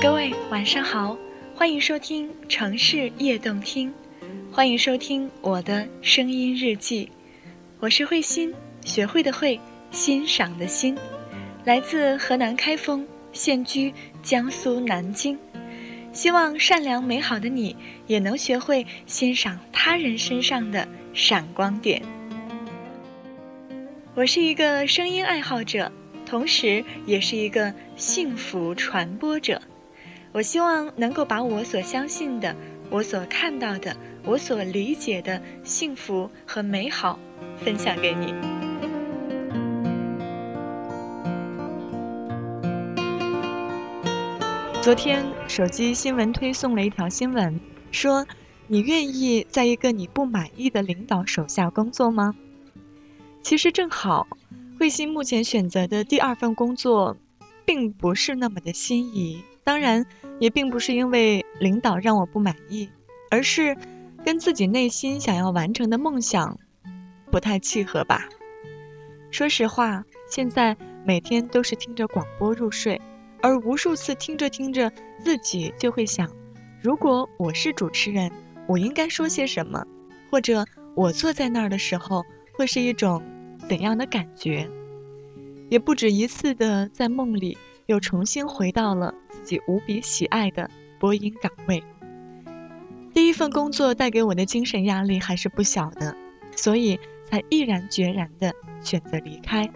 各位晚上好，欢迎收听城市夜动听，欢迎收听我的声音日记，我是慧心，学会的会，欣赏的欣，来自河南开封，现居江苏南京，希望善良美好的你也能学会欣赏他人身上的闪光点。我是一个声音爱好者，同时也是一个幸福传播者。我希望能够把我所相信的、我所看到的、我所理解的幸福和美好分享给你。昨天手机新闻推送了一条新闻，说：“你愿意在一个你不满意的领导手下工作吗？”其实正好，慧心目前选择的第二份工作，并不是那么的心仪。当然，也并不是因为领导让我不满意，而是跟自己内心想要完成的梦想不太契合吧。说实话，现在每天都是听着广播入睡，而无数次听着听着，自己就会想：如果我是主持人，我应该说些什么？或者我坐在那儿的时候。会是一种怎样的感觉？也不止一次的在梦里又重新回到了己无比喜爱的播音岗位。第一份工作带给我的精神压力还是不小的，所以才毅然决然的选择离开。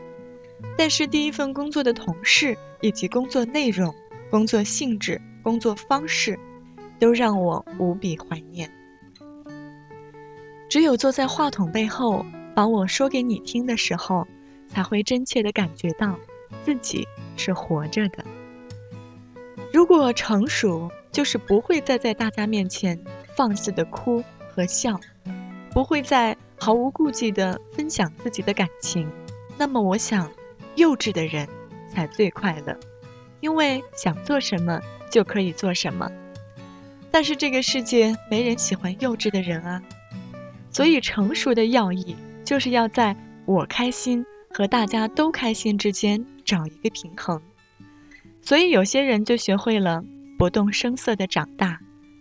但是第一份工作的同事以及工作内容、工作性质、工作方式，都让我无比怀念。只有坐在话筒背后。把我说给你听的时候，才会真切的感觉到自己是活着的。如果成熟，就是不会再在大家面前放肆的哭和笑，不会再毫无顾忌的分享自己的感情。那么，我想，幼稚的人才最快乐，因为想做什么就可以做什么。但是这个世界没人喜欢幼稚的人啊，所以成熟的要义。就是要在我开心和大家都开心之间找一个平衡，所以有些人就学会了不动声色的长大，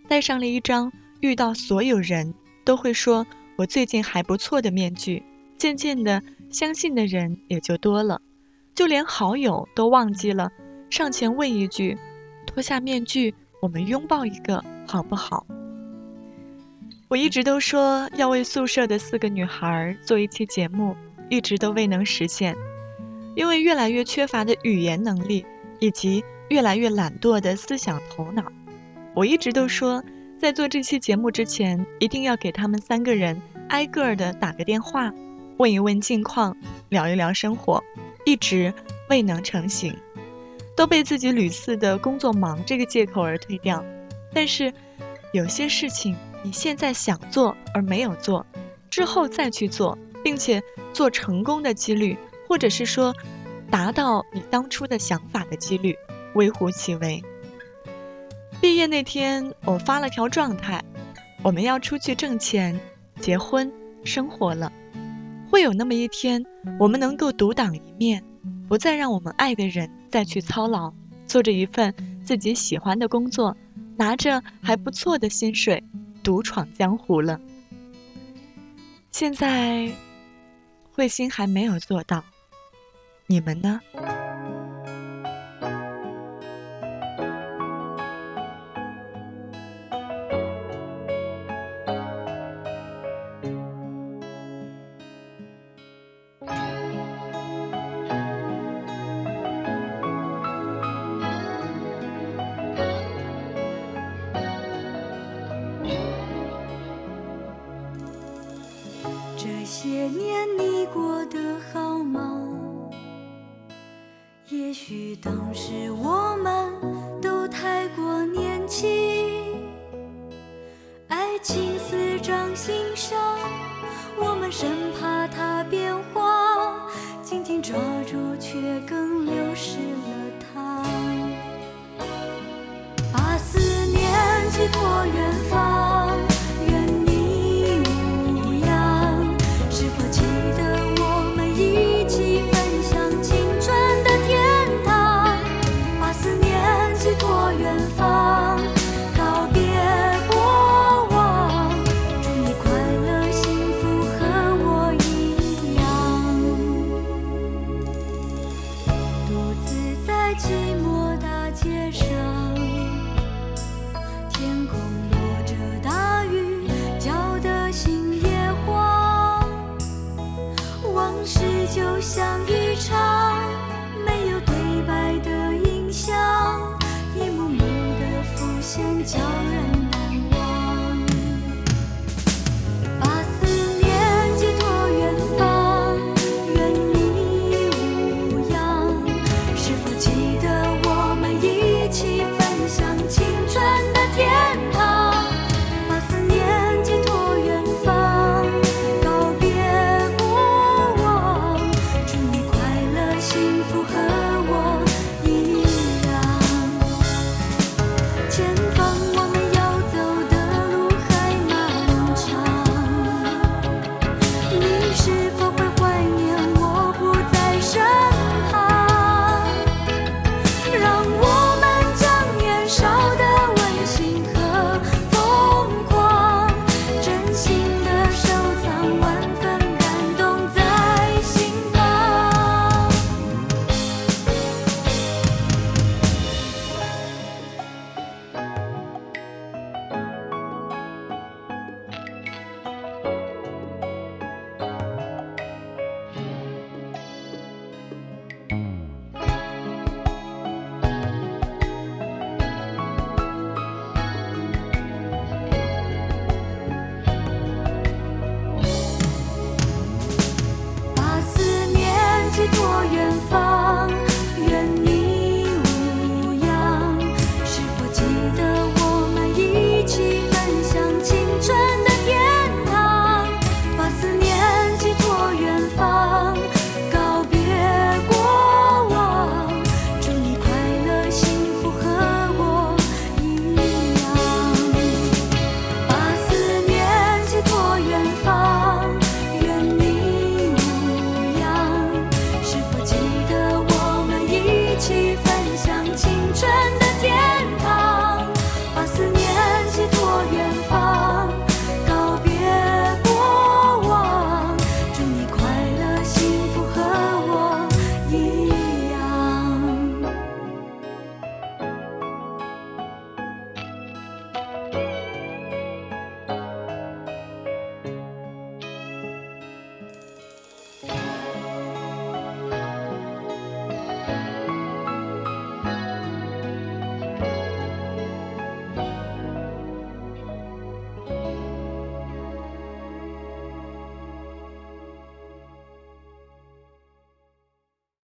戴上了一张遇到所有人都会说我最近还不错的面具，渐渐的相信的人也就多了，就连好友都忘记了上前问一句：脱下面具，我们拥抱一个好不好？我一直都说要为宿舍的四个女孩做一期节目，一直都未能实现，因为越来越缺乏的语言能力，以及越来越懒惰的思想头脑。我一直都说，在做这期节目之前，一定要给他们三个人挨个儿的打个电话，问一问近况，聊一聊生活，一直未能成行，都被自己屡次的工作忙这个借口而推掉。但是，有些事情。你现在想做而没有做，之后再去做，并且做成功的几率，或者是说，达到你当初的想法的几率，微乎其微。毕业那天，我发了条状态：我们要出去挣钱、结婚、生活了。会有那么一天，我们能够独当一面，不再让我们爱的人再去操劳，做着一份自己喜欢的工作，拿着还不错的薪水。独闯江湖了。现在，慧心还没有做到，你们呢？这些年你过得好吗？也许当时我们都太过年轻，爱情似掌心上，我们生怕它变化，紧紧抓住却更